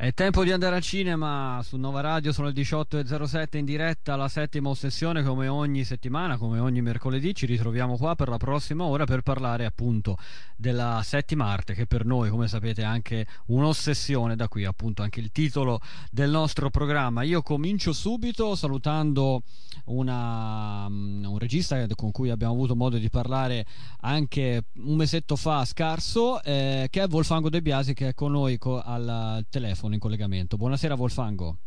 È tempo di andare al cinema. Su Nova Radio, sono le 18.07 in diretta alla settima ossessione come ogni settimana, come ogni mercoledì. Ci ritroviamo qua per la prossima ora per parlare appunto della settima arte che per noi come sapete è anche un'ossessione, da qui appunto anche il titolo del nostro programma. Io comincio subito salutando una, un regista con cui abbiamo avuto modo di parlare anche un mesetto fa scarso eh, che è Wolfango De Biasi che è con noi co- al telefono in collegamento. Buonasera Wolfango.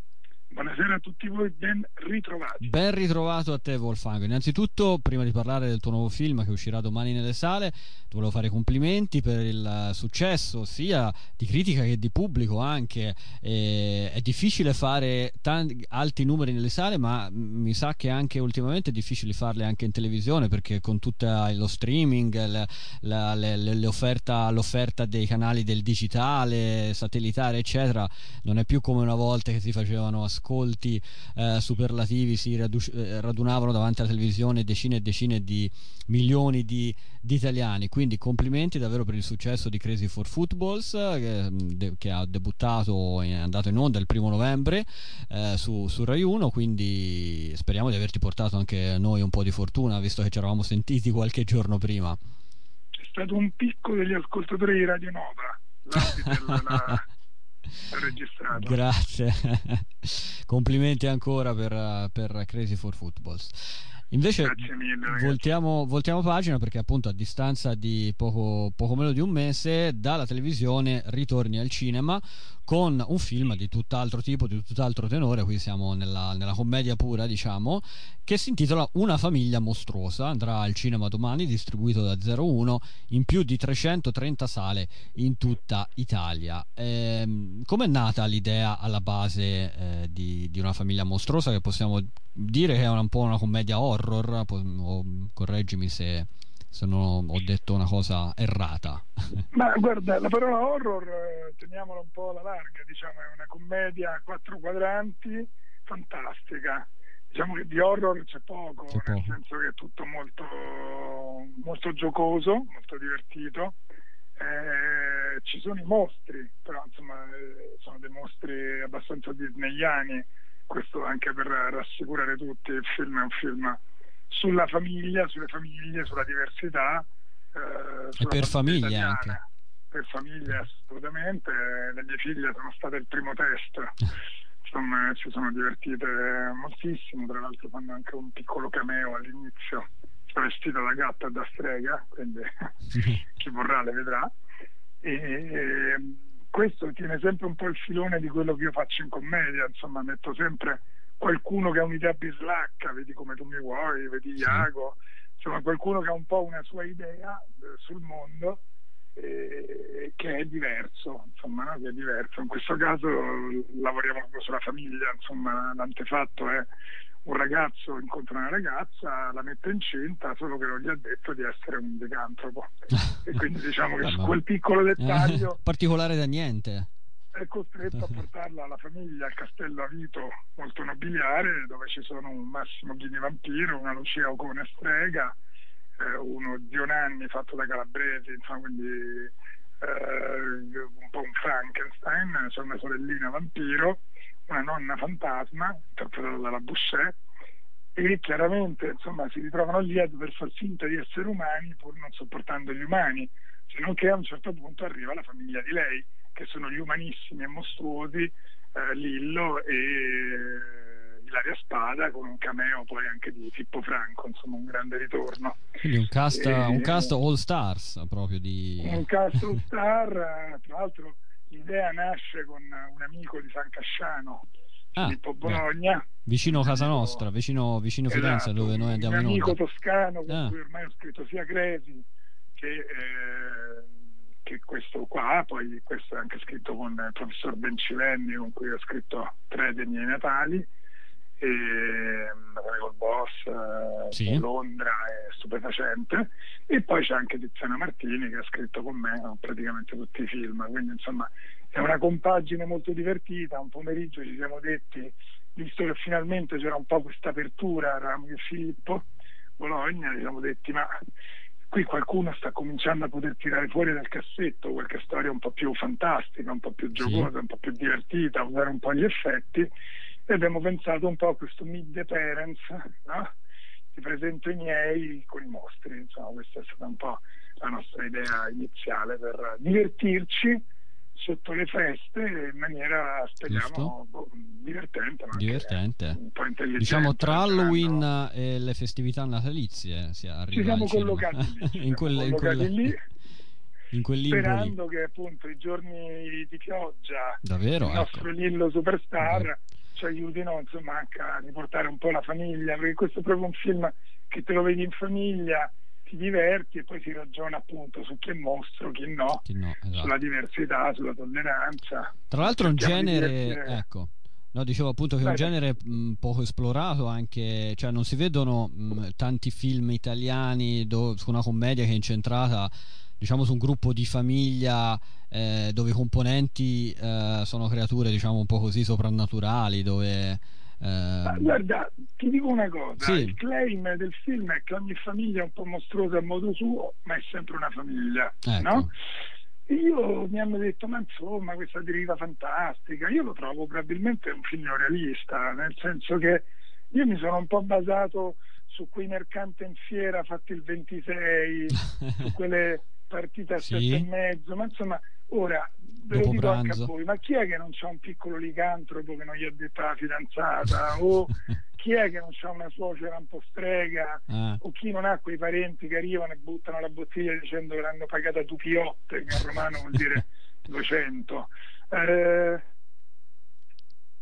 Buonasera a tutti voi, ben ritrovati. Ben ritrovato a te Wolfgang. Innanzitutto, prima di parlare del tuo nuovo film che uscirà domani nelle sale, ti volevo fare complimenti per il successo sia di critica che di pubblico anche. E è difficile fare tanti, alti numeri nelle sale, ma mi sa che anche ultimamente è difficile farle anche in televisione perché con tutto lo streaming, la, la, le, le offerta, l'offerta dei canali del digitale, satellitare, eccetera, non è più come una volta che si facevano ascolti ascolti eh, superlativi si radu- eh, radunavano davanti alla televisione decine e decine di milioni di, di, italiani. Quindi complimenti davvero per il successo di Crazy for Footballs che, de- che ha debuttato è andato in onda il primo novembre eh, su, su Rai 1. Quindi speriamo di averti portato anche noi un po' di fortuna visto che ci eravamo sentiti qualche giorno prima. È stato un picco degli ascoltatori di Radio Nova. La, registrato. Grazie, complimenti ancora per, per Crazy for Footballs. Invece mille, voltiamo, voltiamo, pagina perché appunto a distanza di poco, poco, meno di un mese dalla televisione ritorni al cinema con un film di tutt'altro tipo, di tutt'altro tenore, qui siamo nella, nella commedia pura diciamo, che si intitola Una famiglia mostruosa, andrà al cinema domani, distribuito da 01 in più di 330 sale in tutta Italia. Ehm, Come è nata l'idea alla base eh, di, di, una famiglia mostruosa? Che possiamo dire che è un po' una commedia horror, o, correggimi se, se non ho detto una cosa errata. Ma guarda, la parola horror eh, teniamola un po' alla larga, diciamo, è una commedia a quattro quadranti fantastica. Diciamo che di horror c'è poco, c'è nel poco. senso che è tutto molto, molto giocoso, molto divertito. Eh, ci sono i mostri, però insomma eh, sono dei mostri abbastanza disneyani questo anche per rassicurare tutti, il film è un film sulla famiglia, sulle famiglie, sulla diversità. Eh, sulla per famiglie italiana. anche. Per famiglie assolutamente, le mie figlie sono state il primo test. Insomma, ci sono divertite moltissimo, tra l'altro fanno anche un piccolo cameo all'inizio, vestita da gatta e da strega, quindi chi vorrà le vedrà. E, questo tiene sempre un po' il filone di quello che io faccio in commedia, insomma metto sempre qualcuno che ha un'idea bislacca, vedi come tu mi vuoi, vedi Iago, insomma qualcuno che ha un po' una sua idea eh, sul mondo eh, che è diverso, insomma, no? che è diverso. In questo caso lavoriamo proprio sulla famiglia, insomma l'antefatto è un ragazzo incontra una ragazza, la mette incinta, solo che non gli ha detto di essere un licantropo. e quindi diciamo che su quel piccolo dettaglio... particolare da niente. È costretto a portarla alla famiglia al castello Avito, molto nobiliare, dove ci sono un Massimo Ghini Vampiro, una Lucia Ocone Strega, eh, uno Zio Nanni fatto da Calabresi, insomma, quindi eh, un po' un Frankenstein, c'è una sorellina vampiro una nonna fantasma, interpretata dalla Boucher, e chiaramente insomma, si ritrovano lì a dover far finta di essere umani pur non sopportando gli umani, se non che a un certo punto arriva la famiglia di lei, che sono gli umanissimi e mostruosi, eh, Lillo e eh, Ilaria Spada, con un cameo poi anche di Pippo Franco, insomma un grande ritorno. Quindi un cast, e, un cast all stars proprio di... Un cast all star, eh, tra l'altro l'idea nasce con un amico di San Casciano, ah, Filippo Bologna. Beh. Vicino a casa nostra, vicino, vicino esatto, Firenze dove noi andiamo in onda. Un amico toscano con ah. cui ormai ho scritto sia Cresi che, eh, che, questo qua, poi questo è anche scritto con il professor Bencivenni con cui ho scritto tre dei miei natali e col boss eh, sì. Londra è stupefacente e poi c'è anche Tiziana Martini che ha scritto con me praticamente tutti i film quindi insomma è una compagine molto divertita un pomeriggio ci siamo detti visto che finalmente c'era un po' questa apertura eravamo io e Filippo Bologna ci siamo detti ma qui qualcuno sta cominciando a poter tirare fuori dal cassetto qualche storia un po' più fantastica, un po' più giocosa, sì. un po' più divertita, usare un po' gli effetti e abbiamo pensato un po' a questo Meet the Parents, no? ti presento i miei con i mostri, insomma questa è stata un po' la nostra idea iniziale per divertirci sotto le feste in maniera speriamo boh, divertente, divertente. un po' intelligente diciamo tra Halloween no? e le festività natalizie si ci siamo collocati lì, in, quelle, in, quelle... lì in quel sperando che appunto i giorni di pioggia Davvero? il ecco. nostro Lillo Superstar okay. ci aiutino insomma anche a riportare un po' la famiglia perché questo è proprio un film che te lo vedi in famiglia ti diverti e poi si ragiona appunto su chi è mostro, chi no, chi no esatto. sulla diversità, sulla tolleranza. Tra l'altro un genere, ecco, No, dicevo appunto che è un genere mh, poco esplorato anche, cioè non si vedono mh, tanti film italiani do, su una commedia che è incentrata diciamo su un gruppo di famiglia eh, dove i componenti eh, sono creature diciamo un po' così soprannaturali, dove eh... Guarda, ti dico una cosa, sì. il claim del film è che ogni famiglia è un po' mostruosa a modo suo, ma è sempre una famiglia, ecco. no? Io mi hanno detto, ma insomma, questa deriva fantastica, io lo trovo probabilmente un film realista, nel senso che io mi sono un po' basato su quei mercanti in fiera fatti il 26, su quelle partite a sì. sette e mezzo, ma insomma, ora ve lo dico anche a voi, ma chi è che non c'ha un piccolo licantropo che non gli ha detto la fidanzata? o chi è che non c'ha una suocera un po' strega? Ah. O chi non ha quei parenti che arrivano e buttano la bottiglia dicendo che l'hanno pagata dupiotte, che in romano vuol dire 200. Eh,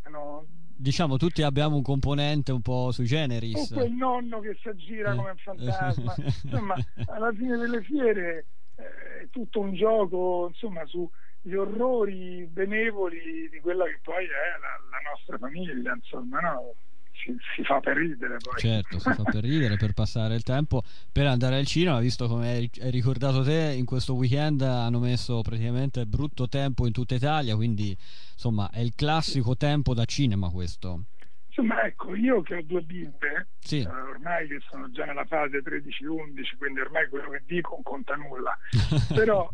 no, diciamo tutti abbiamo un componente un po' sui generis o quel nonno che si aggira eh. come un fantasma insomma alla fine delle fiere eh, è tutto un gioco insomma su gli orrori benevoli di quella che poi è la, la nostra famiglia, insomma, no? Si, si, fa per ridere poi. Certo, si fa per ridere, per passare il tempo, per andare al cinema, visto come hai ricordato te, in questo weekend hanno messo praticamente brutto tempo in tutta Italia, quindi insomma è il classico tempo da cinema questo. Insomma, ecco, io che ho due bimbe, sì. eh, ormai che sono già nella fase 13-11, quindi ormai quello che dico non conta nulla, però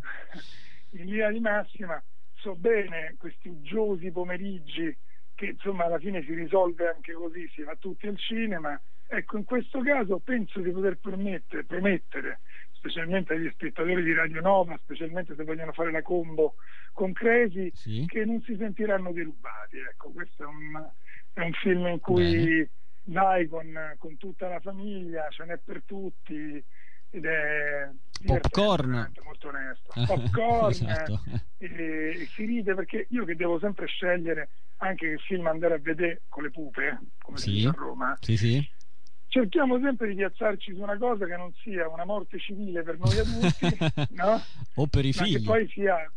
in linea di massima so bene questi uggiosi pomeriggi che insomma alla fine si risolve anche così, si va tutti al cinema. Ecco, in questo caso penso di poter permettere, promettere, specialmente agli spettatori di Radio Nova, specialmente se vogliono fare la combo con Cresi, sì. che non si sentiranno derubati. Ecco, questo è un, è un film in cui vai con, con tutta la famiglia, ce n'è per tutti ed è popcorn molto onesto popcorn esatto. e, e, si ride perché io che devo sempre scegliere anche che film andare a vedere con le pupe come sì. si dice a Roma sì, sì. cerchiamo sempre di piazzarci su una cosa che non sia una morte civile per noi adulti no? o per i figli ma che poi sia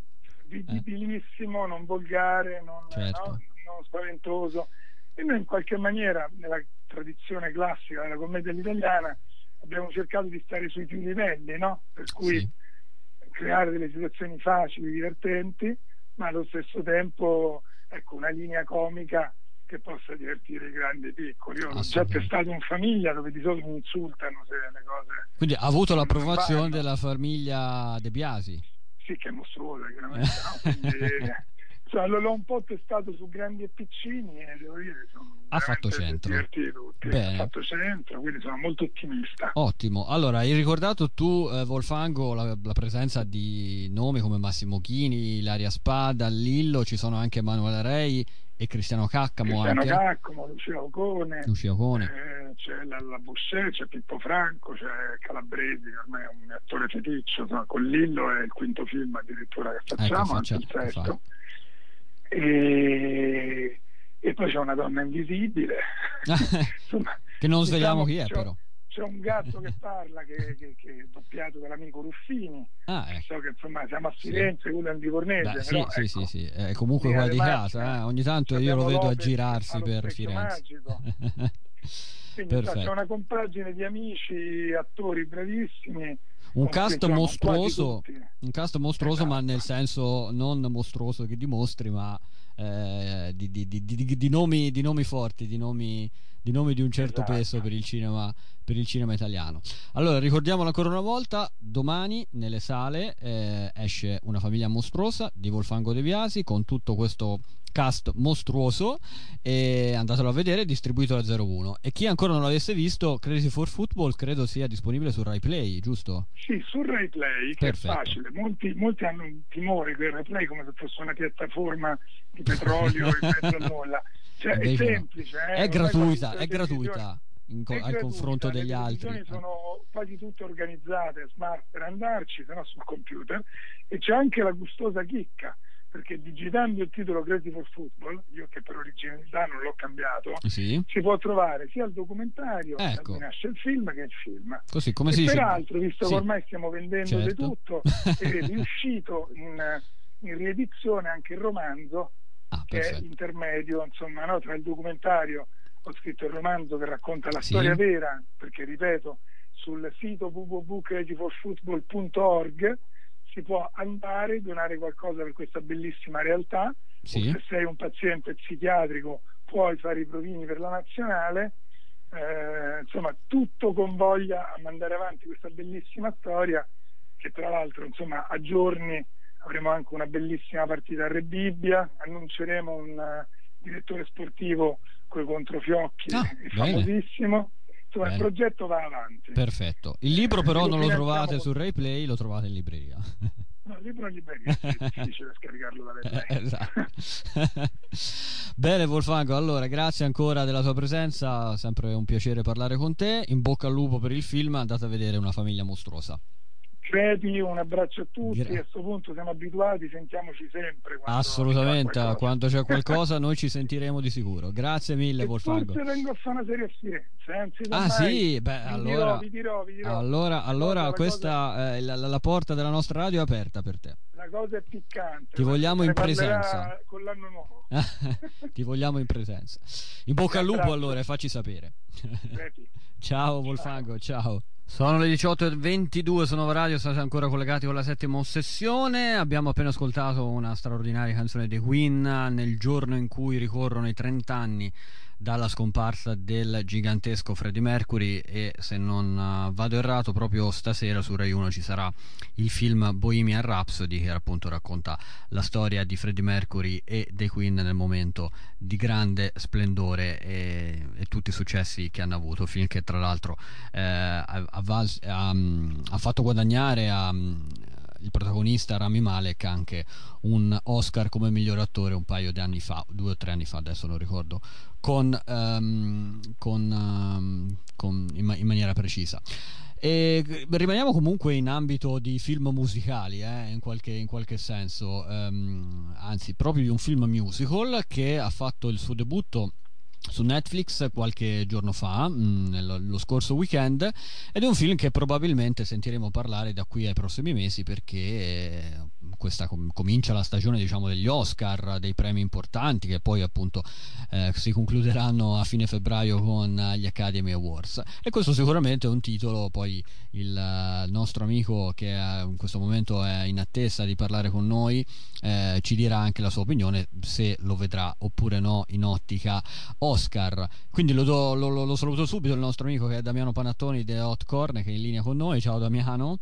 vivibilissimo, eh. non volgare non, certo. no? non spaventoso e noi in qualche maniera nella tradizione classica della commedia italiana abbiamo cercato di stare sui più livelli, no? per cui sì. creare delle situazioni facili, divertenti, ma allo stesso tempo ecco, una linea comica che possa divertire i grandi e i piccoli. Io ho già testato in famiglia dove di solito mi insultano se le cose. Quindi ha avuto l'approvazione della famiglia De Biasi? Sì, che è mostruosa, chiaramente. no? Quindi, cioè, l'ho un po' testato su grandi e piccini e devo dire sono ha fatto centro. ha fatto centro quindi sono molto ottimista. Ottimo. Allora hai ricordato tu eh, Wolfango la, la, presenza di nomi come Massimo Chini Ilaria Spada Lillo ci sono anche Emanuele Rei e Cristiano Caccamo Cristiano anche. Caccamo Lucia Ocone, Lucia Ocone. Eh, c'è la, la Busset c'è Pippo Franco c'è Calabresi che ormai è un attore feticcio insomma, con Lillo è il quinto film addirittura che facciamo ecco, faccia, anche il sesto e, e, poi c'è una donna invisibile. Insomma, che non svegliamo diciamo, chi è però. c'è un gatto che parla che, che, che, è doppiato dall'amico Ruffini. Ah, ecco. so che insomma siamo a Firenze sì. quello è in Livornese Beh, sì, però, sì, ecco, sì, sì, è comunque qua di casa eh? ogni tanto io lo vedo Lopez, aggirarsi per Firenze. quindi c'è una compagine di amici attori bravissimi un cast mostruoso, un cast mostruoso, esatto. ma nel senso non mostruoso che dimostri, ma eh, di, di, di, nomi, di nomi forti, di nomi di nomi di un certo esatto. peso per il, cinema, per il cinema italiano. Allora, ricordiamolo ancora una volta, domani nelle sale eh, esce Una famiglia mostruosa di Wolfango De Viasi con tutto questo cast mostruoso e andatelo a vedere, distribuito da 01. E chi ancora non l'avesse visto, Crazy for Football credo sia disponibile su Rai Play, giusto? Sì, su Rai Play, che Perfetto. è facile. Molti, molti hanno un timore che Rai Play come se fosse una piattaforma di petrolio in mezzo a nulla. Cioè, è semplice, eh? è gratuita, è gratuita. Co- al confronto degli altri sono quasi tutte organizzate smart per andarci se no sul computer e c'è anche la gustosa chicca perché digitando il titolo Crazy for Football, io che per originalità non l'ho cambiato, sì. si può trovare sia il documentario ecco. nasce il film che il film. Così, come e si peraltro, visto sì. che ormai stiamo vendendo certo. di tutto, è riuscito in, in riedizione anche il romanzo ah, che è intermedio insomma, no, tra il documentario ho scritto il romanzo che racconta la sì. storia vera perché ripeto sul sito www.crazyforfootball.org si può andare, donare qualcosa per questa bellissima realtà sì. se sei un paziente psichiatrico puoi fare i provini per la nazionale eh, insomma tutto convoglia a mandare avanti questa bellissima storia che tra l'altro insomma a giorni avremo anche una bellissima partita a Rebibbia, annunceremo un uh, direttore sportivo con i controfiocchi, ah, famosissimo. Insomma, bene. il progetto va avanti. Perfetto. Il libro però non lo trovate su Rai Play, lo trovate in libreria. No, il libro in libreria, è difficile scaricarlo da Rai Play. esatto. Bene Wolfango, allora grazie ancora della tua presenza, sempre un piacere parlare con te. In bocca al lupo per il film, andate a vedere Una famiglia mostruosa. Credi, un abbraccio a tutti Gra- a questo punto siamo abituati, sentiamoci sempre. Quando Assolutamente, quando c'è qualcosa noi ci sentiremo di sicuro. Grazie mille, Wolfango. Forse vengo a fare una serie a Firenze, Ah mai. sì, beh, allora, dirò, vi dirò, vi dirò. allora, allora questa, cosa... eh, la, la, porta della nostra radio è aperta per te. La cosa è piccante. Ti vogliamo in presenza. Con l'anno nuovo. Ti vogliamo in presenza. In bocca al lupo allora e facci sapere. ciao Wolfango, ciao. Sono le 18.22 su Nova Radio, state ancora collegati con la settima ossessione. Abbiamo appena ascoltato una straordinaria canzone dei Queen nel giorno in cui ricorrono i 30 anni dalla scomparsa del gigantesco Freddie Mercury e se non uh, vado errato proprio stasera su Rai 1 ci sarà il film Bohemian Rhapsody che appunto racconta la storia di Freddie Mercury e dei Queen nel momento di grande splendore e, e tutti i successi che hanno avuto. Film che tra l'altro eh, ha, ha, ha, fatto guadagnare a il protagonista Rami Malek anche un Oscar come miglior attore un paio di anni fa, due o tre anni fa, adesso non ricordo, con, um, con, um, con in, in, maniera precisa. E rimaniamo comunque in ambito di film musicali, eh, in, qualche, in, qualche, senso, um, anzi proprio di un film musical che ha fatto il suo debutto su Netflix qualche giorno fa, mm, lo scorso weekend, ed è un film che probabilmente sentiremo parlare da qui ai prossimi mesi perché eh, questa com- comincia la stagione diciamo, degli Oscar, dei premi importanti che poi appunto eh, si concluderanno a fine febbraio con gli Academy Awards. E questo sicuramente è un titolo, poi il uh, nostro amico che uh, in questo momento è in attesa di parlare con noi eh, ci dirà anche la sua opinione se lo vedrà oppure no in ottica Oscar. Quindi lo, do, lo, lo, saluto subito il nostro amico che è Damiano Panattoni di Hot Corn che è in linea con noi. Ciao Damiano.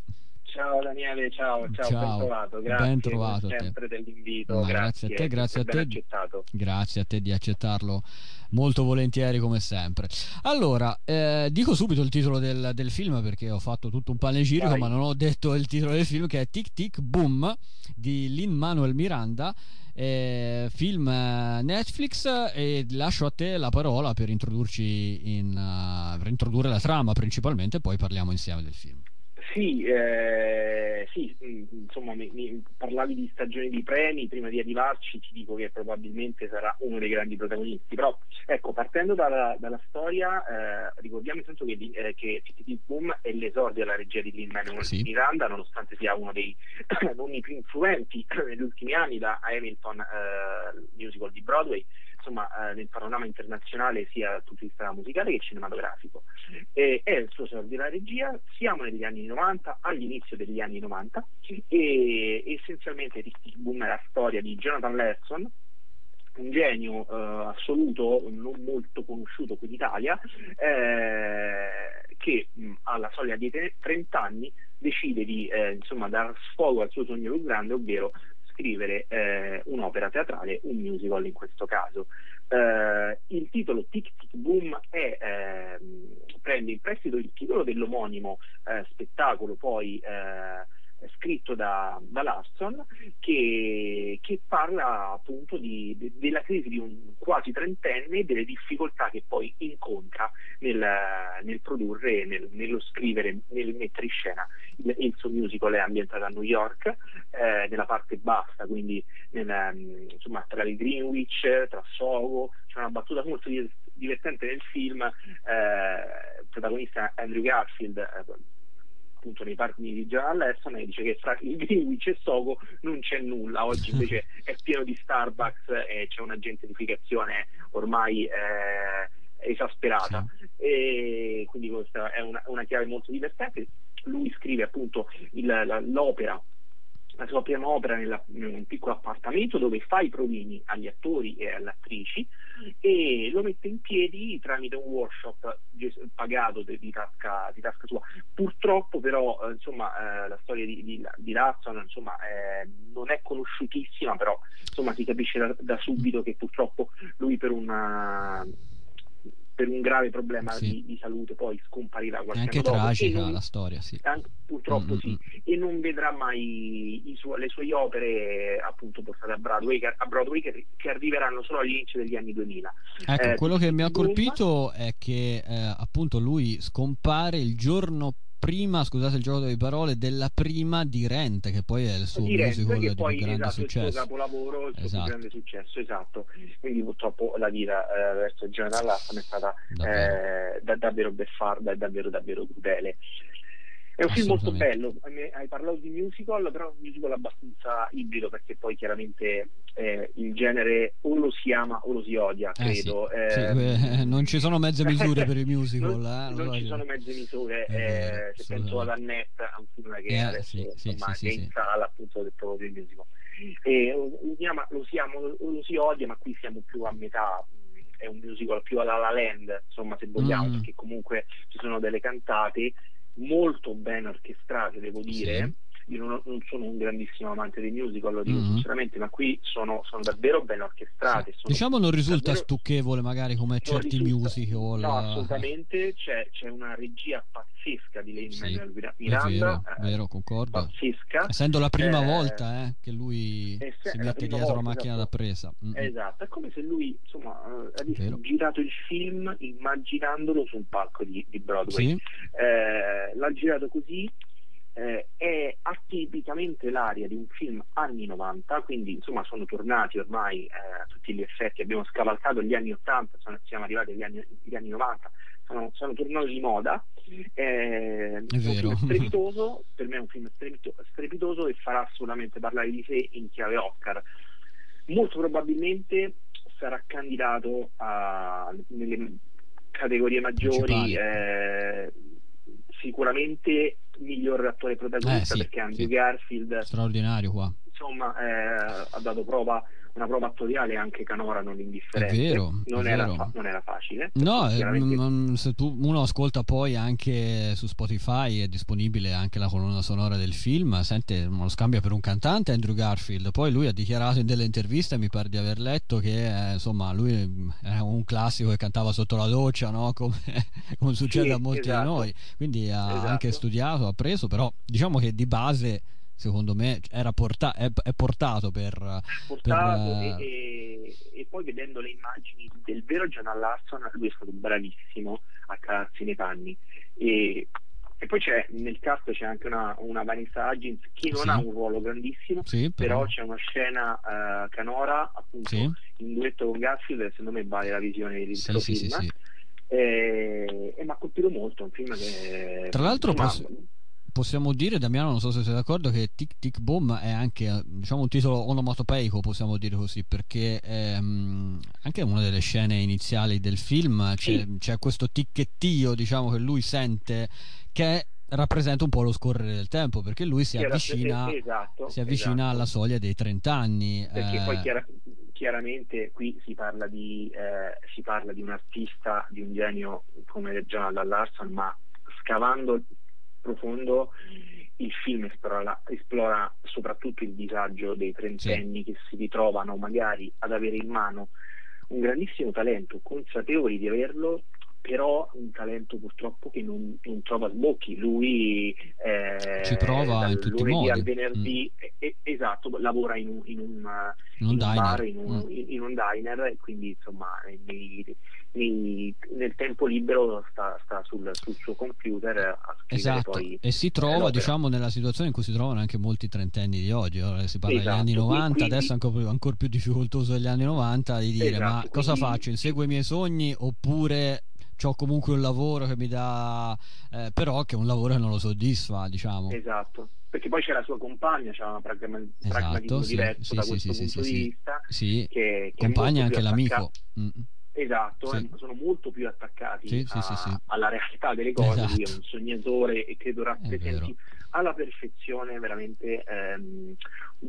Ciao Daniele, ciao, ciao, ciao. ben trovato, grazie ben trovato sempre dell'invito, grazie, grazie, a te, grazie a te, grazie a te di accettarlo molto volentieri come sempre. Allora, eh, dico subito il titolo del, del, film perché ho fatto tutto un panegirico Vai. ma non ho detto il titolo del film che è Tic Tic Boom di Lin Manuel Miranda. Eh, film eh, Netflix e lascio a te la parola per introdurci in, uh, per introdurre la trama principalmente poi parliamo insieme del film. Sì, eh, sì mm, insomma mi, mi, parlavi di stagioni di premi, prima di arrivarci ti dico che probabilmente sarà uno dei grandi protagonisti, però ecco, partendo dalla, dalla storia, eh, ricordiamo intanto che, eh, che TTT Boom è l'esordio della regia di Lin-Manuel sì. Miranda, nonostante sia uno dei nomi più influenti negli ultimi anni da Hamilton, eh, musical di Broadway, insomma, eh, nel panorama internazionale sia dal punto di vista musicale che cinematografico. E, è il suo esordio della regia, siamo negli anni 90, all'inizio degli anni 90, e essenzialmente Tic Tic Boom è la storia di Jonathan Larson, un genio eh, assoluto, non molto conosciuto qui in Italia, eh, che mh, alla soglia dei 30 anni decide di eh, insomma, dar sfogo al suo sogno più grande, ovvero scrivere eh, un'opera teatrale, un musical in questo caso. Eh, il titolo Tic Tic Boom è, ehm, prende in prestito il titolo dell'omonimo eh, spettacolo poi scritto da, da Larson che, che, parla appunto di, de, della crisi di un quasi trentenne e delle difficoltà che poi incontra nel, nel produrre, nel, nello scrivere, nel mettere in scena il, il suo musical. È ambientato a New York eh, nella parte bassa quindi nel, insomma, tra il Greenwich, tra Soho. C'è una battuta molto divertente nel film eh, il protagonista Andrew Garfield eh, appunto nei parchi di General Lesson e dice che fra il Greenwich e Sogo non c'è nulla, oggi invece è pieno di Starbucks e c'è una gentrificazione ormai eh, esasperata. E quindi questa è una, una chiave molto divertente. Lui scrive appunto il, la, l'opera la sua prima opera nella, in un piccolo appartamento dove fa i provini agli attori e alle attrici e lo mette in piedi tramite un workshop pagato di, tasca, di tasca, sua. Purtroppo però eh, insomma, eh, la storia di, di, di Larson insomma, eh, non è conosciutissima, però insomma, si capisce da, da subito che purtroppo lui per una per un grave problema sì. di, di, salute poi scomparirà qualche anche anno tragica non, la storia sì. Anche, purtroppo mm-hmm. sì e non vedrà mai su, le sue opere appunto portate a Broadway, a Broadway che, che, arriveranno solo all'inizio degli anni 2000 ecco eh, quello che mi ha colpito è che eh, appunto lui scompare il giorno prima, scusate il gioco di parole, della prima di Rent, che poi è il suo di musical di poi, grande esatto, successo. Il suo capolavoro, il suo esatto. grande successo, esatto. Quindi purtroppo la vita eh, verso Jonathan Larson è stata davvero. Eh, da, davvero beffarda e davvero davvero crudele. È un film molto bello, hai parlato di musical, però è un musical abbastanza ibrido perché poi chiaramente eh, il genere o lo si ama o lo si odia, credo. Eh sì, eh, sì, non ci sono mezze misure per i musical. non, non ci sono mezze misure, eh, se penso ad Annette, a un film che eh, adesso sì, insomma, sì, è in sala appunto del proprio del musical. E, lo, si ama, lo si ama o lo si odia, ma qui siamo più a metà è un musical più alla La Land, insomma, se vogliamo, mm. perché comunque ci sono delle cantate molto ben orchestrate, devo dire. Sì. Io non, non, sono un grandissimo amante dei musical, lo dico mm-hmm. sinceramente, ma qui sono, sono davvero ben orchestrate. Sì. Diciamo non risulta davvero... stucchevole magari come certi risulta... musical. No, assolutamente, c'è, c'è, una regia pazzesca di Lane sì, Miranda. È vero, eh, vero, concordo. Pazzesca. Essendo la prima eh, volta eh, che lui se, si mette dietro volta, la macchina esatto. da presa. Mm-hmm. Esatto, è come se lui insomma, avesse girato il film immaginandolo sul palco di, di Broadway. Sì. Eh, l'ha girato così eh, è atipicamente l'aria di un film anni 90, quindi insomma sono tornati ormai eh, a tutti gli effetti, abbiamo scavalcato gli anni 80, sono, siamo arrivati agli anni, agli anni 90, sono, sono, tornati di moda. Eh, è un film strepitoso, per me è un film strepitoso e farà assolutamente parlare di sé in chiave Oscar. Molto probabilmente sarà candidato a, nelle categorie maggiori, eh, sicuramente miglior attore protagonista eh, sì, perché Andrew sì. Garfield straordinario qua insomma eh, ha dato prova una prova attoriale anche canora non indifferente. È vero, non, è era, vero. Fa- non era facile. No, eh, se tu, uno ascolta poi anche su Spotify è disponibile anche la colonna sonora del film, sente, lo scambia per un cantante Andrew Garfield, poi lui ha dichiarato in delle interviste, mi pare di aver letto, che eh, insomma lui era un classico che cantava sotto la doccia, no? come, come, succede sì, a molti esatto. di noi, quindi ha esatto. anche studiato, ha preso, però diciamo che di base secondo me era porta- è, è, portato per, portato per... E, e, e, poi vedendo le immagini del vero John Larson lui è stato bravissimo a calarsi nei panni e, e poi c'è nel cast c'è anche una, una Vanessa Hudgens che non sì. ha un ruolo grandissimo sì, però. però. c'è una scena uh, canora appunto sì. in duetto con Garfield secondo me vale la visione del sì, sì, film e, e mi ha colpito molto un film che tra l'altro insomma, posso possiamo dire, Damiano, non so se sei d'accordo, che Tic Tic Boom è anche diciamo, un titolo onomatopeico, possiamo dire così, perché è um, anche una delle scene iniziali del film c'è, sì. c'è questo ticchettio diciamo, che lui sente che rappresenta un po' lo scorrere del tempo perché lui si avvicina, esatto, si avvicina esatto. alla soglia dei 30 anni perché eh, poi chiara, chiaramente qui si parla, di, eh, si parla di un artista, di un genio come Jonathan Larson, ma scavando profondo il film esplora, esplora, soprattutto il disagio dei trentenni sì. che si ritrovano magari ad avere in mano un grandissimo talento, consapevoli di averlo, però un talento purtroppo che non, non trova sbocchi. Lui eh, ci prova in tutti i modi. al venerdì, mm. eh, esatto, lavora in un, in un, in un, in un bar, in un, mm. in un diner, e quindi insomma nei, nei, nel tempo libero sta, sta sul, sul, suo computer a scrivere esatto. poi e si trova diciamo nella situazione in cui si trovano anche molti trentenni di oggi Ora si parla esatto. degli anni 90 quindi, adesso è ancora, ancora, più difficoltoso degli anni 90 di dire esatto. ma cosa quindi, faccio inseguo i miei sogni oppure ho comunque un lavoro che mi dà eh, però che è un lavoro che non lo soddisfa diciamo esatto perché poi c'è la sua compagna c'è una pragma- esatto, pragmatismo sì, diretto sì, da sì, questo punto di vista sì. che, che compagna anche l'amico mm. Esatto, sì. sono molto più attaccati sì, a, sì, alla realtà delle cose, esatto. lui è un sognatore e credo rappresenti alla perfezione veramente ehm,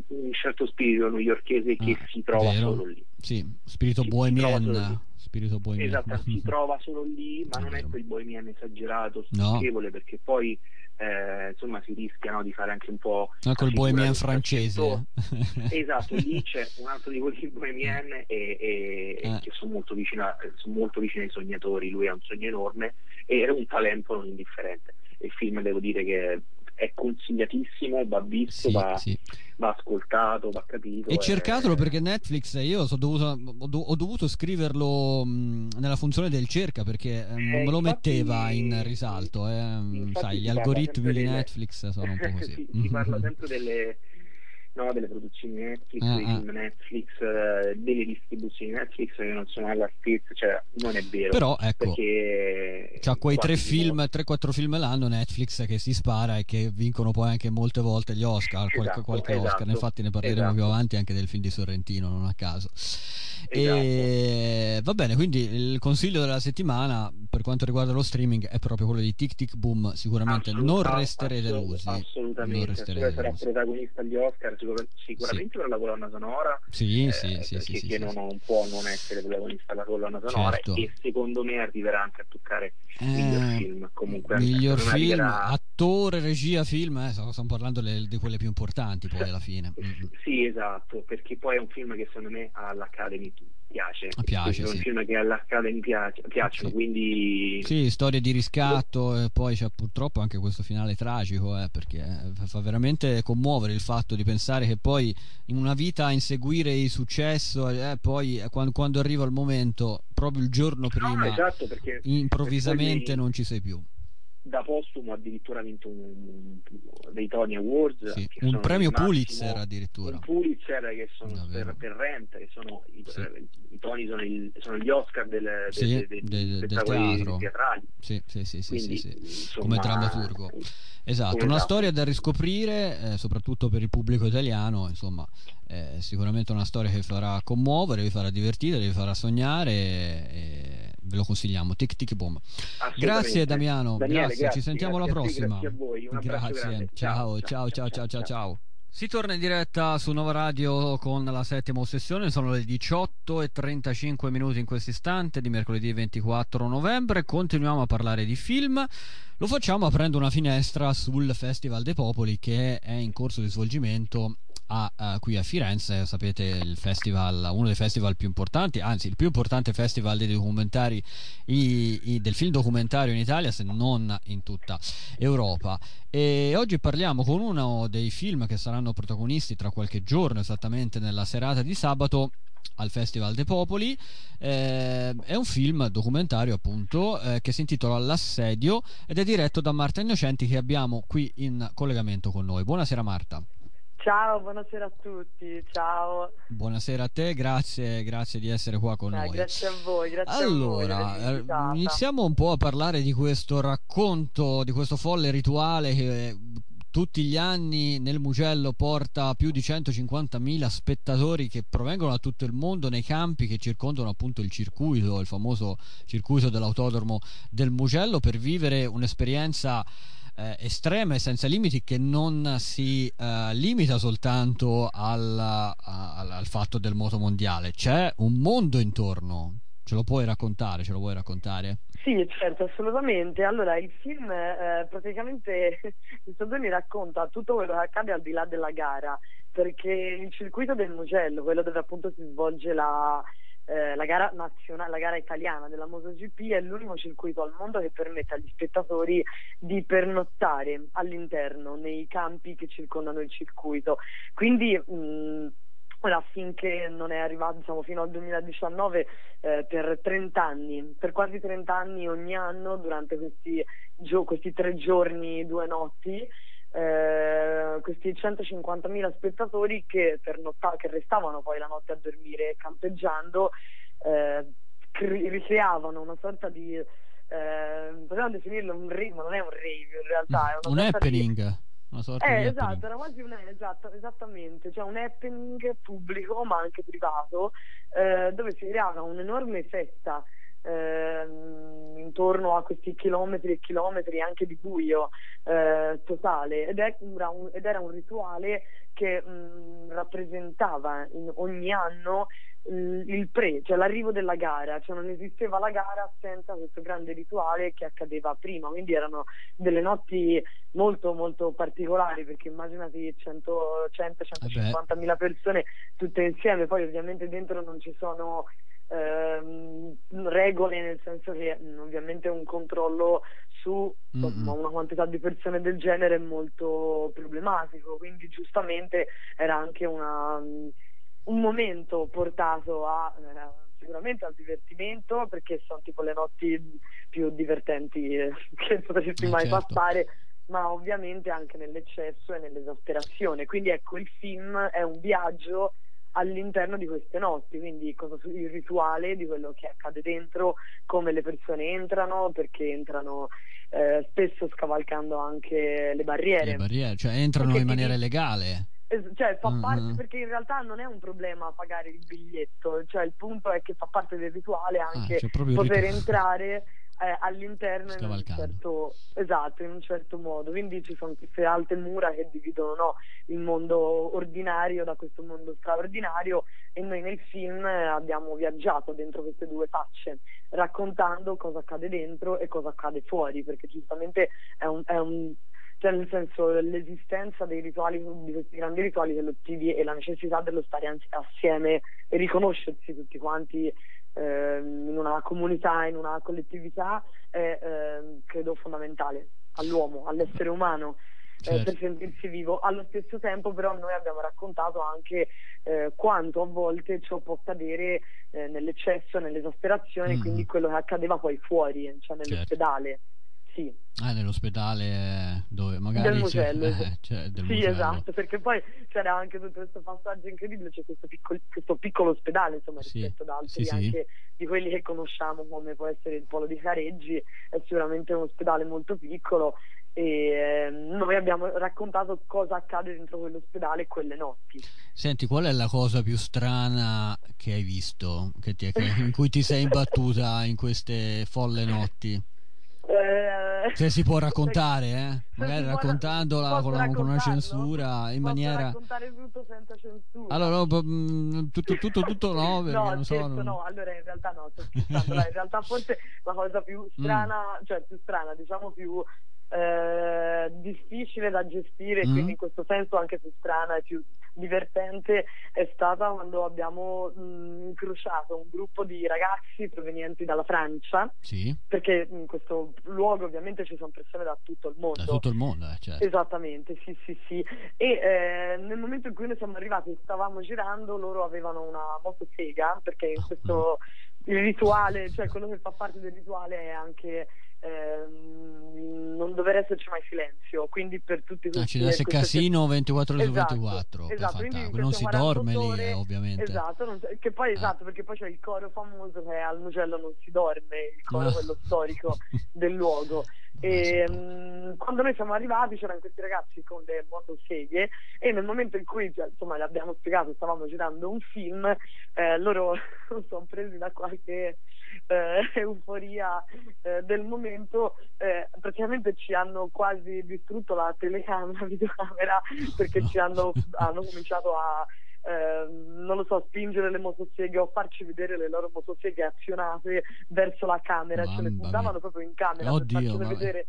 un certo spirito newyorchese che ah, si trova vero. solo lì. Sì, spirito bohemian. Spirito bohemian. Esatto, si trova solo lì, ma è non vero. è quel bohemian esagerato, stucchevole, no. perché poi eh, insomma si rischia no, di fare anche un po' no, col bohemian francese esatto lì c'è un altro di quelli bohemian e, e, eh. che sono molto, vicino, sono molto vicini ai sognatori lui ha un sogno enorme e è un talento non indifferente il film devo dire che è consigliatissimo, va visto, sì, va, sì. va, ascoltato, va capito. E, e cercatelo perché Netflix, io dovuto, ho, dovuto scriverlo mh, nella funzione del cerca perché eh, non me lo metteva in risalto. Eh. Sai, gli algoritmi di Netflix delle... sono un po' così. si, si parla sempre delle no, delle produzioni Netflix, ah, dei ah. film Netflix, eh, delle distribuzioni Netflix che non sono alla stessa, cioè non è vero. Però ecco, c'ha quei tre film, 3-4 film l'anno Netflix che si spara e che vincono poi anche molte volte gli Oscar, esatto, qualche, qualche esatto, Oscar. Infatti ne parleremo esatto. più avanti anche del film di Sorrentino, non a caso. E esatto. va bene, quindi il consiglio della settimana per quanto riguarda lo streaming è proprio quello di Tic Tic Boom. Sicuramente non resterete delusi. Assolutamente, non resterete sarà protagonista agli Oscar sicuramente sì. per la colonna sonora. Sì, eh, sì, sì, sì, che non, non, può non essere protagonista della colonna sonora certo. e secondo me arriverà anche a toccare eh, miglior film. Comunque, miglior film, arriverà... attore, regia, film, eh, stiamo parlando le, di quelle più importanti poi alla fine. sì, esatto, perché poi è un film che secondo me all'Academy piace. piace sono sì. film che all'Academy piace, piacciono, sì. quindi... Sì, storie di riscatto e poi c'è purtroppo anche questo finale tragico, eh, perché fa veramente commuovere il fatto di pensare che poi in una vita a inseguire il successo, eh, poi quando, quando, arriva il momento, proprio il giorno prima, no, esatto, improvvisamente non ci sei più da postumo addirittura ha vinto un, un, dei Tony Awards sì, un premio Pulitzer addirittura. Un Pulitzer che sono per, per, Rent che sono i, sì. i Tony sono, il, sono, gli Oscar del, sì, del, del, del teatro. teatrali sì, sì, sì, Quindi, sì, insomma, come drammaturgo. Esatto una esatto. storia da riscoprire eh, soprattutto per il pubblico italiano insomma eh, sicuramente una storia che farà commuovere vi farà divertire vi farà sognare e, ve lo consigliamo. Tic tic boom. Grazie Damiano, Daniele, grazie. grazie. ci sentiamo grazie alla prossima. Grazie grazie. Ciao, ciao, ciao, ciao, ciao, ciao. Si torna in diretta su Nova Radio con la settima ossessione, sono le 18 e 35 minuti in questo istante di mercoledì 24 novembre, continuiamo a parlare di film, lo facciamo aprendo una finestra sul Festival dei Popoli che è in corso di svolgimento a, a, qui a Firenze, sapete il festival, uno dei festival più importanti, anzi il più importante festival dei documentari i, i, del film documentario in Italia, se non in tutta Europa. E oggi parliamo con uno dei film che saranno protagonisti tra qualche giorno, esattamente nella serata di sabato al Festival dei Popoli. Eh, è un film documentario, appunto, eh, che si intitola L'assedio ed è diretto da Marta Innocenti che abbiamo qui in collegamento con noi. Buonasera Marta. Ciao, buonasera a tutti, ciao. Buonasera a te, grazie, grazie di essere qua con Dai, noi. Grazie a voi, grazie allora, a voi. Allora, iniziamo un po' a parlare di questo racconto, di questo folle rituale che tutti gli anni nel Mugello porta più di 150.000 spettatori che provengono da tutto il mondo nei campi che circondano appunto il circuito, il famoso circuito dell'autodromo del Mugello per vivere un'esperienza eh, estrema e senza limiti che non si uh, limita soltanto al, al, al, fatto del moto mondiale, c'è un mondo intorno. Ce lo puoi raccontare? Ce lo vuoi raccontare? Sì, certo, assolutamente. Allora, il film eh, praticamente il Sodoni racconta tutto quello che accade al di là della gara, perché il circuito del Mugello, quello dove appunto si svolge la, eh, la gara nazionale, la gara italiana della MotoGP è l'unico circuito al mondo che permette agli spettatori di pernottare all'interno nei campi che circondano il circuito. Quindi mh, Ora, finché non è arrivato, diciamo, fino al 2019, eh, per 30 anni, per quasi 30 anni ogni anno, durante questi, gio- questi tre giorni, due notti, eh, questi 150.000 spettatori che, notta- che, restavano poi la notte a dormire campeggiando eh, cri- ricreavano una sorta di eh, possiamo definirlo un rave, ma non è un rave in realtà, è un happening. Di... Una sorta eh, di esatto, happening. era quasi un esatto, esattamente, cioè un happening pubblico ma anche privato eh, dove si creava un'enorme festa eh, intorno a questi chilometri e chilometri anche di buio eh, totale ed era, un, ed era, un, rituale che mh, rappresentava ogni anno il pre, cioè l'arrivo della gara, cioè non esisteva la gara senza questo grande rituale che accadeva prima, quindi erano delle notti molto molto particolari perché immaginati 100, 100 150 mila persone tutte insieme, poi ovviamente dentro non ci sono ehm, regole nel senso che ovviamente un controllo su insomma, una quantità di persone del genere è molto problematico, quindi giustamente era anche una un momento portato a eh, sicuramente al divertimento perché sono tipo le notti più divertenti eh, che potresti mai certo. passare ma ovviamente anche nell'eccesso e nell'esasperazione quindi ecco il film è un viaggio all'interno di queste notti, quindi cosa, il rituale di quello che accade dentro, come le persone entrano, perché entrano eh, spesso scavalcando anche le barriere. Le barriere, cioè entrano perché in maniera ti... cioè fa mm-hmm. parte perché in realtà non è un problema pagare il biglietto, cioè il punto è che fa parte del rituale ah, anche ah, poter entrare eh, all'interno in un, certo, esatto, in un certo modo. Quindi ci sono queste alte mura che dividono no, il mondo ordinario da questo mondo straordinario e noi nel film abbiamo viaggiato dentro queste due facce, raccontando cosa accade dentro e cosa accade fuori, perché giustamente è un, è un cioè nel senso l'esistenza dei rituali, di questi grandi rituali collettivi e la necessità dello stare assieme e riconoscersi tutti quanti eh, in una comunità, in una collettività è eh, credo fondamentale all'uomo, all'essere umano. Eh, certo. per sentirsi vivo. Allo stesso tempo però noi abbiamo raccontato anche eh, quanto a volte ciò può accadere eh, nell'eccesso, nell'esasperazione, mm. quindi quello che accadeva poi fuori, cioè nell'ospedale. Certo. Sì. Ah, nell'ospedale dove magari del Mugello. Eh, cioè, del sì, Mugello. esatto, perché poi c'era anche tutto questo passaggio incredibile, c'è questo piccolo, questo piccolo ospedale, insomma, sì. rispetto ad altri sì, anche sì. di quelli che conosciamo, come può essere il Polo di Careggi, è sicuramente un ospedale molto piccolo e eh, noi abbiamo raccontato cosa accade dentro quell'ospedale quelle notti. Senti, qual è la cosa più strana che hai visto, che ti, che, in cui ti sei imbattuta in queste folle notti? Eh, se si può raccontare, eh? magari raccontandola con, la, con, una censura in maniera. raccontare tutto senza censura. Allora, no, mm, tutto, tutto, tutto no, no, non certo, so. Non... no, allora in realtà no, in realtà forse la cosa più mm. strana, mm. cioè più strana, diciamo più eh, difficile da gestire, mm. quindi in questo senso anche più strana e più divertente è stata quando abbiamo mh, incrociato un gruppo di ragazzi provenienti dalla Francia, sì. perché in questo luogo ovviamente ci sono persone da tutto il mondo. Da tutto il mondo, eh, certo. Esattamente, sì, sì, sì. E eh, nel momento in cui noi siamo arrivati, stavamo girando, loro avevano una motosega, perché in ah, questo... Il rituale, cioè quello che fa parte del rituale è anche ehm, non dover esserci mai silenzio quindi per tutti questi ah, ci deve essere casino 24 ore esatto, su 24 esatto, non si dorme lì eh, ovviamente esatto, non, che poi, eh. esatto perché poi c'è il coro famoso che al Mugello non si dorme il coro no. quello storico del luogo E, um, quando noi siamo arrivati c'erano questi ragazzi con le motoseghe e nel momento in cui cioè, insomma gli abbiamo spiegato stavamo girando un film eh, loro sono presi da qualche eh, euforia eh, del momento eh, praticamente ci hanno quasi distrutto la telecamera, videocamera perché ci hanno, hanno cominciato a eh, non lo so, spingere le motoseghe o farci vedere le loro motoseghe azionate verso la camera, Mamma ce le puntavano proprio in camera Oddio, per farcele vedere.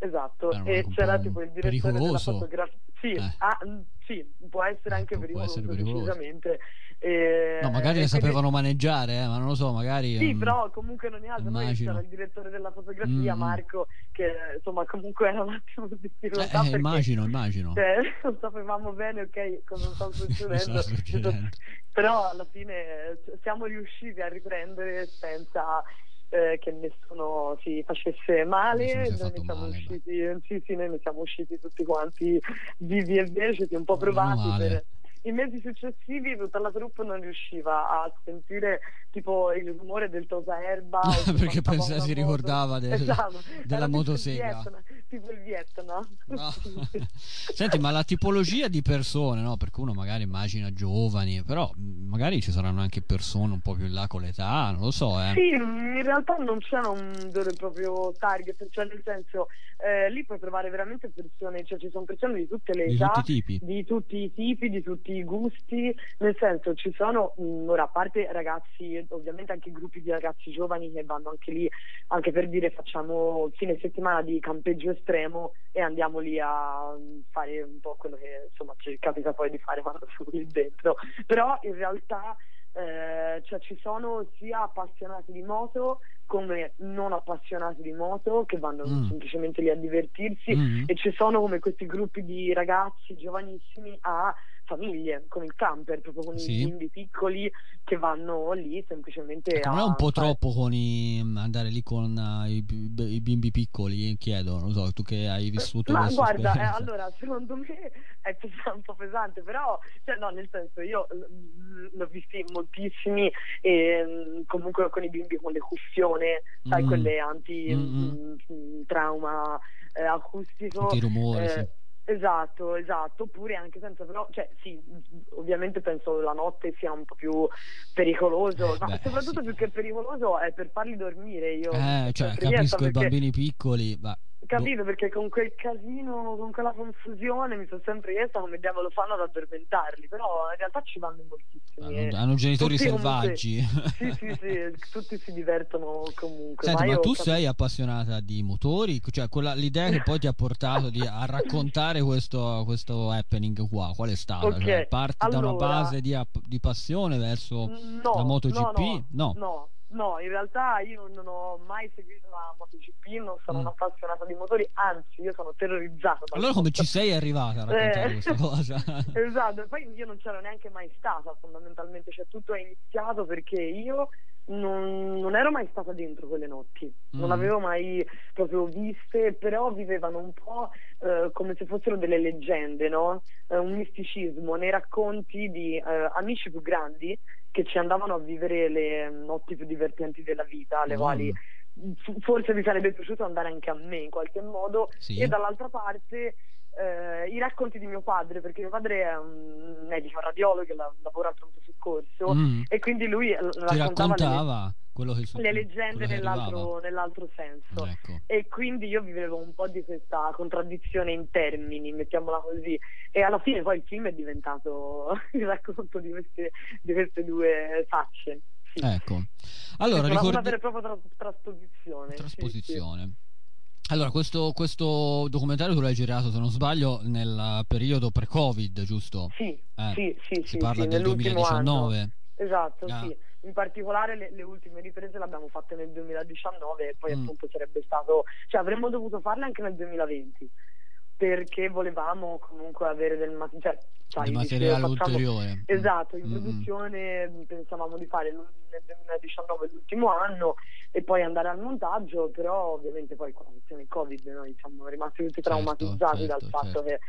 Esatto, Eh, ma e c'era po' tipo il direttore della pericoloso. fotografia. Sì, Eh. ah, mm, sì, può essere anche Può pericoloso, essere pericoloso. decisamente. E- No, magari e le sapevano maneggiare, eh, ma non lo so, magari... sì, ehm, però comunque in ogni caso noi c'era il direttore della fotografia, Mm. Marco, che insomma comunque era un attimo di eh, difficoltà eh, perché immagino, immagino. cioè, non sapevamo bene ok cosa stava succedendo, Sta succedendo. però alla fine eh, siamo riusciti a riprendere senza eh, che nessuno si facesse male, noi ne siamo male, usciti, sì, sì, noi ne siamo usciti tutti quanti vivi e beceti, un po' provati per i mesi successivi tutta la troupe non riusciva a sentire tipo il rumore del tosaerba Perché passava pensa- una si ricordava del- Esatto, della era motosega. Tipo il Vietnam No. Senti, ma la tipologia di persone, no? Perché uno magari immagina giovani, però mh, magari ci saranno anche persone un po' più in là con l'età, non lo so, eh. Sì, in realtà non c'è un vero e proprio target, cioè nel senso eh, lì puoi trovare veramente persone, cioè ci sono persone di tutte le Di età, tutti i tipi. di tutti i tipi, di tutti i gusti, nel senso ci sono mh, ora a parte ragazzi, ovviamente anche gruppi di ragazzi giovani che vanno anche lì, anche per dire facciamo fine settimana di campeggio estremo e andiamo lì a mh, fare un po' quello che insomma ci capita poi di fare quando siamo lì dentro, però in realtà eh, cioè ci sono sia appassionati di moto come non appassionati di moto che vanno Mm. semplicemente lì a divertirsi Mm. e ci sono come questi gruppi di ragazzi giovanissimi a famiglie con il camper, proprio con Sì. i bimbi piccoli che vanno lì semplicemente Ecco, a non è un po' fare- troppo con i, andare lì con eh, i, i bimbi piccoli? Chiedo, non so, tu che hai vissuto Ma guarda, eh, allora secondo me è un po' pesante, però cioè, no, nel senso io l'ho visti moltissimi e mm, comunque con i bimbi con le cuffie, sai, Mm. quelle anti Mm, trauma eh, acustico. Tutti i rumori, eh, sì. Esatto, esatto, oppure anche senza però, cioè sì, ovviamente penso la notte sia un po' più pericoloso, Eh, ma beh, soprattutto sì. più che pericoloso è per farli dormire io. Eh, cioè, capisco i perché- bambini piccoli, ma... Capito perché con quel casino, con quella confusione mi sono sempre chiesta come diavolo fanno ad addormentarli, però in realtà ci vanno moltissimi. boh, eh. hanno, hanno genitori Tutti comunque- selvaggi. Sì, sì, sì, tutti si divertono comunque. Senti, ma io tu cap- sei appassionata di motori? Cioè, quella, l'idea che poi ti ha portato di- a raccontare questo, questo happening qua, qual è stata? Ok, Cioè, parti da una allora- base di, app- di passione verso No, la MotoGP? No, No. no, no, in realtà io non ho mai seguito la MotoGP, non sono Mm. un'appassionata di motori, anzi io sono terrorizzata. Allora come ci sei arrivata a raccontare Eh, questa cosa? esatto, e poi io non c'ero neanche mai stata fondamentalmente, cioè tutto è iniziato perché io non, non ero mai stata dentro quelle notti, non Mm. avevo mai proprio viste, però vivevano un po' eh, come se fossero delle leggende, no? Eh, un misticismo nei racconti di eh, amici più grandi che ci andavano a vivere le notti più divertenti della vita, alle Mm. quali forse mi sarebbe piaciuto andare anche a me in qualche modo Sì. e dall'altra parte eh, i racconti di mio padre, perché mio padre è un medico, un radiologo che la- lavora al pronto soccorso Mm. e quindi lui eh, Ti raccontava raccontava quello che le, le leggende nell'altro, nell'altro senso. Ecco. E quindi io vivevo un po' di questa contraddizione in termini, mettiamola così. E alla fine poi il film è diventato il racconto di queste, di queste due facce. Sì. Ecco. Allora, Una- una, ricordi... vera e propria tra- trasposizione. sì, sì. Allora, questo, questo documentario tu l'hai girato, se non sbaglio, nel periodo pre-Covid, giusto? Sì, Eh, sì, sì, si sì, parla sì, del nell'ultimo anno. 2019. Esatto, Ah. sì. In particolare le, le ultime riprese le abbiamo fatte nel 2019 e poi Mm. appunto sarebbe stato, cioè avremmo dovuto farle anche nel 2020 perché volevamo comunque avere del ma- cioè, sai, materiale facciamo- ulteriore. Esatto, in Mm, mm. produzione pensavamo di fare nel 2019 l'ultimo anno e poi andare al montaggio, però ovviamente poi con la questione Covid noi siamo rimasti tutti Certo, traumatizzati certo, dal fatto certo. che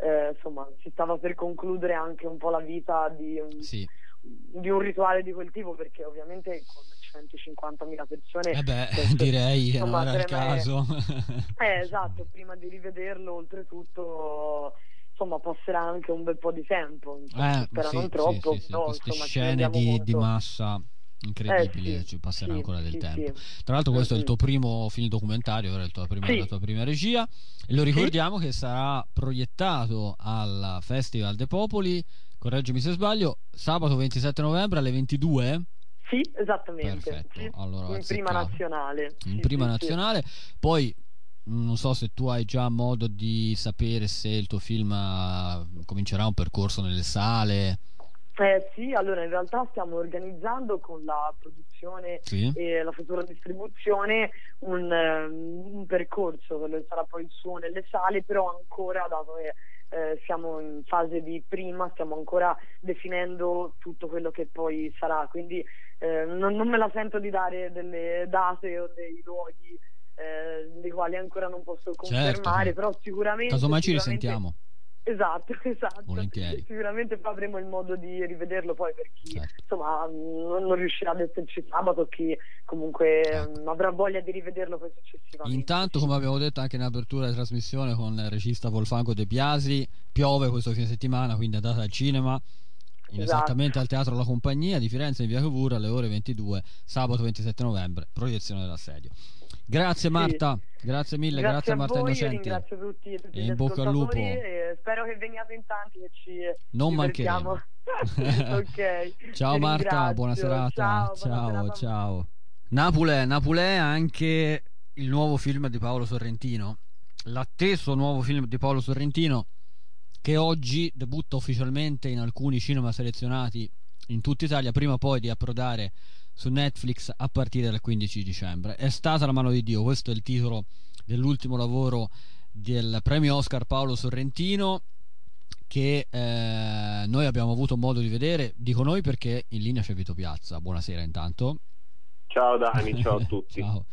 eh, insomma si stava per concludere anche un po' la vita di un, Sì. di un rituale di quel tipo perché ovviamente con 150.000 persone. Eh beh, questo, direi che non era il caso. eh, esatto, prima di rivederlo oltretutto insomma passerà anche un bel po' di tempo, insomma, eh, sì, non troppo, sì, sì, però, queste insomma, scene di, di massa incredibili, eh, ci passerà ancora del tempo. Tra l'altro questo è il tuo primo film documentario, era tua prima, la tua prima regia e lo ricordiamo che sarà proiettato al Festival dei Popoli, correggimi se sbaglio, sabato 27 novembre alle 22. Sì, esattamente. Perfetto. Allora, in prima nazionale. In prima nazionale. Poi non so se tu hai già modo di sapere se il tuo film comincerà un percorso nelle sale. Eh, sì, allora in realtà stiamo organizzando con la produzione sì. e la futura distribuzione un, um, un percorso, quello che sarà poi il suo nelle sale, però ancora dato che eh, siamo in fase di prima, stiamo ancora definendo tutto quello che poi sarà, quindi eh, non, non, me la sento di dare delle date o dei luoghi eh, dei quali ancora non posso confermare, certo. però sicuramente... Casomai ci risentiamo. Esatto, esatto. Volentieri. Sicuramente poi avremo il modo di rivederlo poi per chi certo. insomma non, non, riuscirà ad esserci sabato, chi comunque ecco. avrà voglia di rivederlo poi successivamente. Intanto, come abbiamo detto anche in apertura della trasmissione con il regista Wolfango De Biasi, piove questo fine settimana, quindi andate al cinema. Esatto. Esattamente al Teatro La Compagnia di Firenze in via Cavour alle ore 22, sabato 27 novembre, proiezione dell'assedio. Grazie Marta, sì. grazie mille, grazie, grazie a Marta voi, Innocenti. Ringrazio tutti, tutti e in bocca al lupo. spero che veniate in tanti e ci Non mancheremo. ok. Ciao Marta, buona serata. Ciao, ciao. Buona ciao. Napolè, Napolè anche il nuovo film di Paolo Sorrentino. L'atteso nuovo film di Paolo Sorrentino che oggi debutta ufficialmente in alcuni cinema selezionati in tutta Italia, prima poi di approdare su Netflix a partire dal 15 dicembre. È stata la mano di Dio, questo è il titolo dell'ultimo lavoro del premio Oscar Paolo Sorrentino che eh, noi abbiamo avuto modo di vedere, dico noi perché in linea c'è Vito Piazza. Buonasera intanto. Ciao Dani, ciao a tutti. ciao.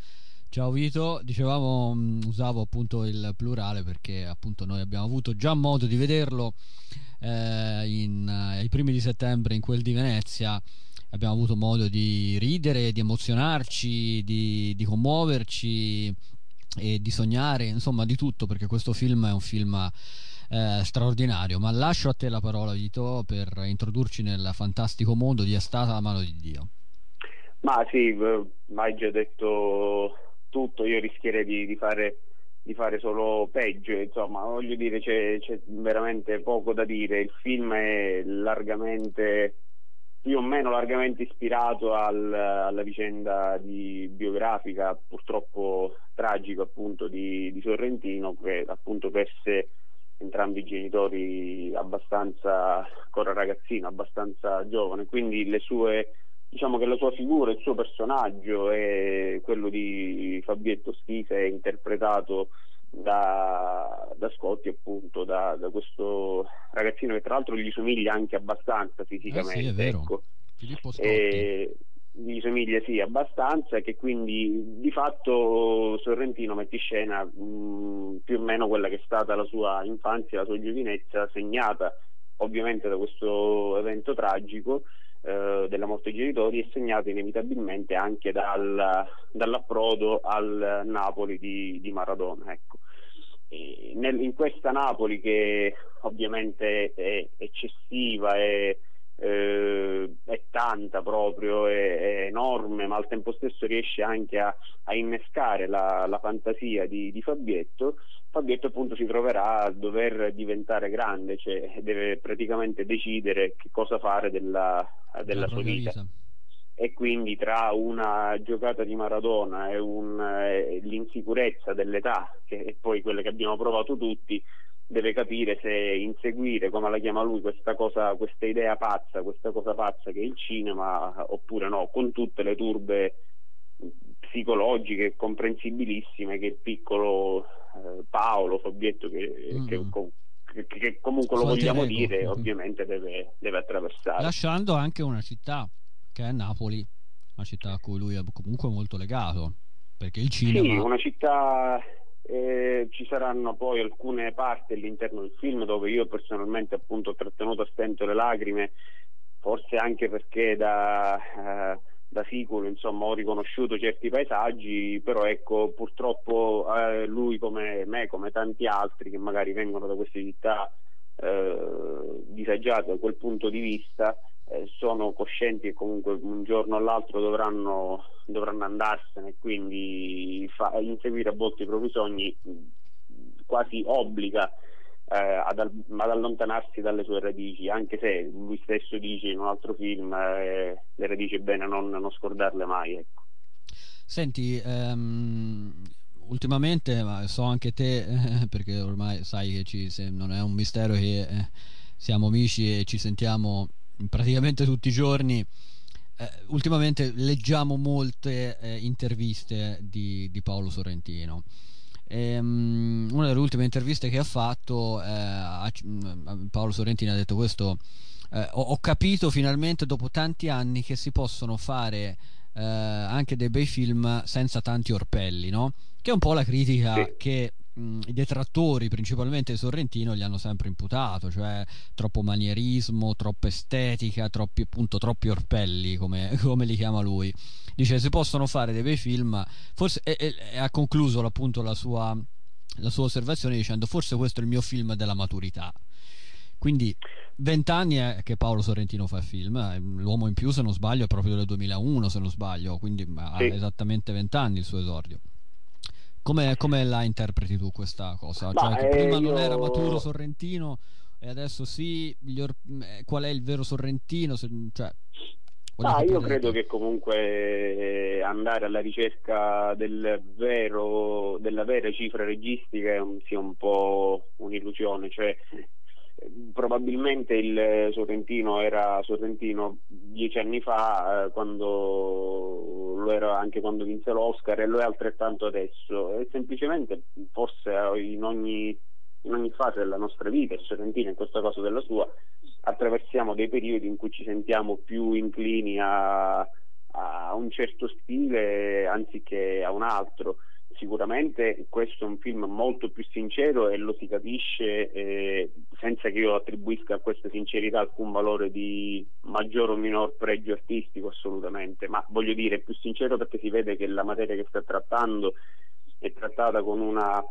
Ciao Vito, dicevamo usavo appunto il plurale perché appunto noi abbiamo avuto già modo di vederlo eh, in, eh, ai primi di settembre in quel di Venezia abbiamo avuto modo di ridere, di emozionarci, di, di commuoverci e di sognare, insomma di tutto perché questo film è un film eh, straordinario. Ma lascio a te la parola, Vito, per introdurci nel fantastico mondo di È stata la mano di Dio. Ma sì, hai già detto tutto, io rischierei di, di, fare, di fare, solo peggio, insomma, voglio dire, c'è, c'è veramente poco da dire. Il film è largamente più o meno largamente ispirato al, alla vicenda di, biografica purtroppo tragica appunto di, di, Sorrentino che appunto perse entrambi i genitori abbastanza ancora ragazzino, abbastanza giovane, quindi le sue diciamo che la sua figura, il suo personaggio è quello di Fabietto Schise è interpretato da, da Scotti appunto da, da, questo ragazzino che tra l'altro gli somiglia anche abbastanza fisicamente eh sì, è vero. Ecco. Filippo Scotti e, gli somiglia sì abbastanza che quindi di fatto Sorrentino mette in scena mh, più o meno quella che è stata la sua infanzia, la sua giovinezza segnata ovviamente da questo evento tragico eh, della morte dei genitori e segnata inevitabilmente anche dal, dall'approdo al Napoli di, di Maradona. Ecco. Nel, in questa Napoli che ovviamente è eccessiva, è, eh, è tanta proprio, è, è, enorme, ma al tempo stesso riesce anche a, a innescare la, la fantasia di, di, Fabietto, Fabietto appunto si troverà a dover diventare grande, cioè deve praticamente decidere che cosa fare della, della sua vita. vita. E quindi tra una giocata di Maradona e un, eh, l'insicurezza dell'età, che è poi quella che abbiamo provato tutti, deve capire se inseguire, come la chiama lui, questa, cosa, questa idea pazza, questa cosa pazza che è il cinema, oppure no, con tutte le turbe psicologiche comprensibilissime che il piccolo eh, Paolo Fabietto, che, mm. che, che, che comunque lo vogliamo dire, mm-hmm. ovviamente deve, deve attraversare. Lasciando anche una città che è Napoli, una città a cui lui è comunque molto legato, perché il cinema... Sì, una città eh, ci saranno poi alcune parti all'interno del film dove io personalmente appunto ho trattenuto a stento le lacrime, forse anche perché da, eh, da sicuro insomma ho riconosciuto certi paesaggi, però ecco purtroppo eh, lui come me, come tanti altri che magari vengono da queste città eh, disagiate da quel punto di vista, eh, sono coscienti che comunque un giorno o l'altro dovranno, dovranno andarsene e quindi fa, inseguire a volte i propri sogni quasi obbliga eh, ad, ad, allontanarsi dalle sue radici, anche se lui stesso dice in un altro film eh, le radici è bene non, non scordarle mai. Ecco. Senti, um, ultimamente, ma so anche te, perché ormai sai che ci, non è un mistero che eh, siamo amici e ci sentiamo praticamente tutti i giorni. Eh, ultimamente leggiamo molte eh, interviste di, di Paolo Sorrentino. E, um, una delle ultime interviste che ha fatto, eh, a, mm, Paolo Sorrentino ha detto questo, eh, ho, ho, capito finalmente dopo tanti anni che si possono fare eh, anche dei bei film senza tanti orpelli, no? Che è un po' la critica sì. che mh, i detrattori, principalmente Sorrentino, gli hanno sempre imputato, cioè troppo manierismo, troppa estetica, troppi, appunto, troppi orpelli, come, come li chiama lui. Dice si possono fare dei bei film, forse, e, e, e ha concluso appunto la sua, la sua osservazione dicendo forse questo è il mio film della maturità. Quindi vent'anni è che Paolo Sorrentino fa film, eh, l'uomo in più se non sbaglio è proprio del 2001 se non sbaglio, quindi ha esattamente vent'anni il suo esordio. Come, come, la interpreti tu questa cosa? Cioè, che prima io... non era maturo Sorrentino e adesso sì, or... Eh, qual è il vero Sorrentino? Se... Cioè, ah, io credo che comunque eh, andare alla ricerca del vero, della vera cifra registica sia un po' un'illusione, cioè probabilmente il Sorrentino era Sorrentino dieci anni fa, eh, quando lo era anche quando vinse l'Oscar e lo è altrettanto adesso. E semplicemente forse in ogni, in ogni fase della nostra vita, e Sorrentino in questa cosa della sua, attraversiamo dei periodi in cui ci sentiamo più inclini a, a un certo stile anziché a un altro sicuramente questo è un film molto più sincero e lo si capisce eh, senza che io attribuisca a questa sincerità alcun valore di maggior o minor pregio artistico assolutamente, ma voglio dire è più sincero perché si vede che la materia che sta trattando è trattata con una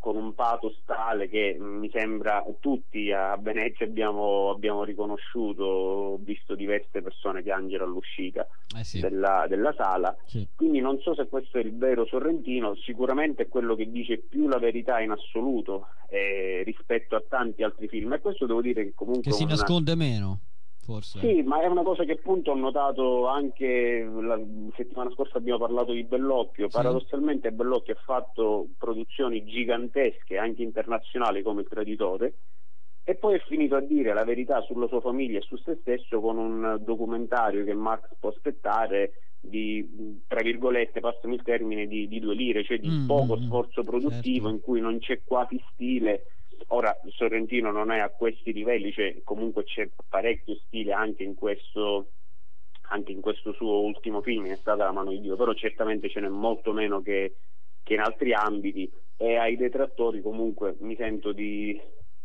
con un pathos tale che mi sembra tutti a Venezia abbiamo, abbiamo riconosciuto, ho visto diverse persone piangere all'uscita eh sì. della, della, sala, sì. quindi non so se questo è il vero Sorrentino, sicuramente è quello che dice più la verità in assoluto eh, rispetto a tanti altri film e questo devo dire che comunque... Che si una... nasconde meno forse. Sì, ma è una cosa che appunto ho notato anche la settimana scorsa abbiamo parlato di Bellocchio. Sì. Paradossalmente Bellocchio ha fatto produzioni gigantesche, anche internazionali come Il Traditore, e poi è finito a dire la verità sulla sua famiglia e su se stesso con un documentario che Max può aspettare di, tra virgolette, passami il termine, di, di due lire, cioè di mm, poco mm, sforzo produttivo certo. in cui non c'è quasi stile Ora Sorrentino non è a questi livelli, cioè comunque c'è parecchio stile anche in questo, anche in questo suo ultimo film, è stata La mano di Dio, però certamente ce n'è molto meno che, che in altri ambiti e ai detrattori comunque mi sento di,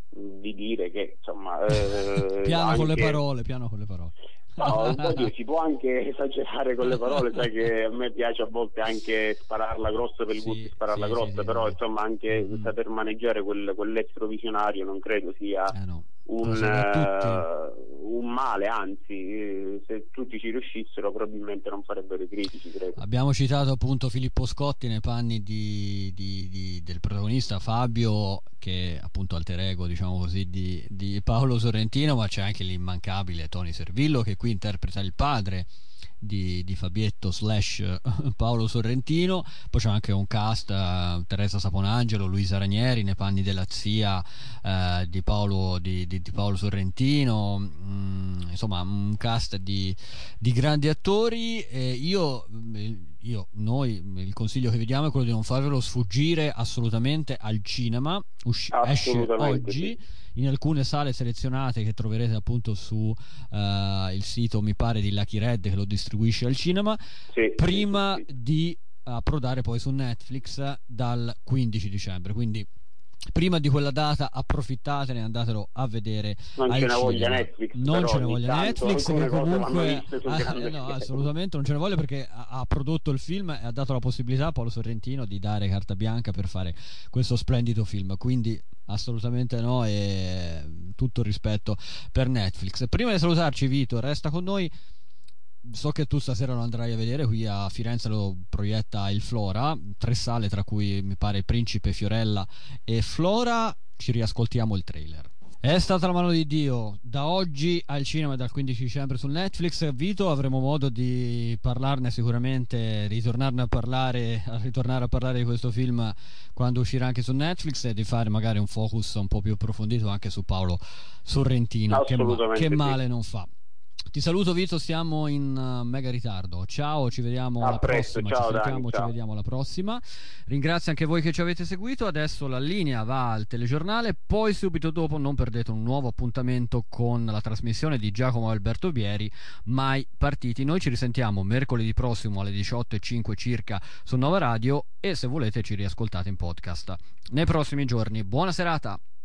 di dire che insomma... Eh, piano anche... con le parole, piano con le parole. No, oddio, si può anche esagerare con le parole, sai che a me piace a volte anche spararla grossa per il sì, gusto di spararla sì, grossa, sì, però insomma anche mm. saper maneggiare quel, quell'estro visionario non credo sia eh no. Un, uh, un, male, anzi se tutti ci riuscissero probabilmente non farebbero i critici. Credo. Abbiamo citato appunto Filippo Scotti nei panni di, di, di, del protagonista Fabio che è appunto alter ego diciamo così di Paolo Sorrentino, ma c'è anche l'immancabile Tony Servillo che qui interpreta il padre di, di, Fabietto slash Paolo Sorrentino. Poi c'è anche un cast uh, Teresa Saponangelo, Luisa Ranieri nei panni della zia uh, di, Paolo, di, di, Paolo, Sorrentino. Mm, insomma un cast di, grandi attori. E io, io, noi il consiglio che vi diamo è quello di non farvelo sfuggire assolutamente al cinema. Usci- esce oggi sì in alcune sale selezionate che troverete appunto su uh, il sito mi pare di Lucky Red che lo distribuisce al cinema sì, prima sì, sì. di approdare poi su Netflix dal 15 dicembre quindi prima di quella data approfittatene e andatelo a vedere non ce ne voglia Netflix non ce ne voglia Netflix che comunque ah, no, assolutamente non ce ne voglia perché ha, ha, prodotto il film e ha dato la possibilità a Paolo Sorrentino di dare carta bianca per fare questo splendido film. Quindi assolutamente no e tutto il rispetto per Netflix. Prima di salutarci Vito resta con noi so che tu stasera lo andrai a vedere qui a Firenze lo proietta il Flora tre sale tra cui mi pare Principe, Fiorella e Flora. Ci riascoltiamo il trailer. È stata la mano di Dio. Da oggi al cinema dal 15 dicembre su Netflix Vito avremo modo di parlarne sicuramente ritornarne a parlare a ritornare a parlare di questo film quando uscirà anche su Netflix e di fare magari un focus un po' più approfondito anche su Paolo Sorrentino. Che, ma- che male non fa ti saluto Vito, siamo in uh, mega ritardo. Ciao, ci vediamo a alla presto, prossima. Ciao, ci Dani, ci vediamo alla prossima. Ringrazio anche voi che ci avete seguito. Adesso la linea va al telegiornale, poi subito dopo non perdete un nuovo appuntamento con la trasmissione di Giacomo Alberto Bieri, Mai Partiti. Noi ci risentiamo mercoledì prossimo alle 18.05 circa su Nova Radio e se volete ci riascoltate in podcast. Nei prossimi giorni, buona serata.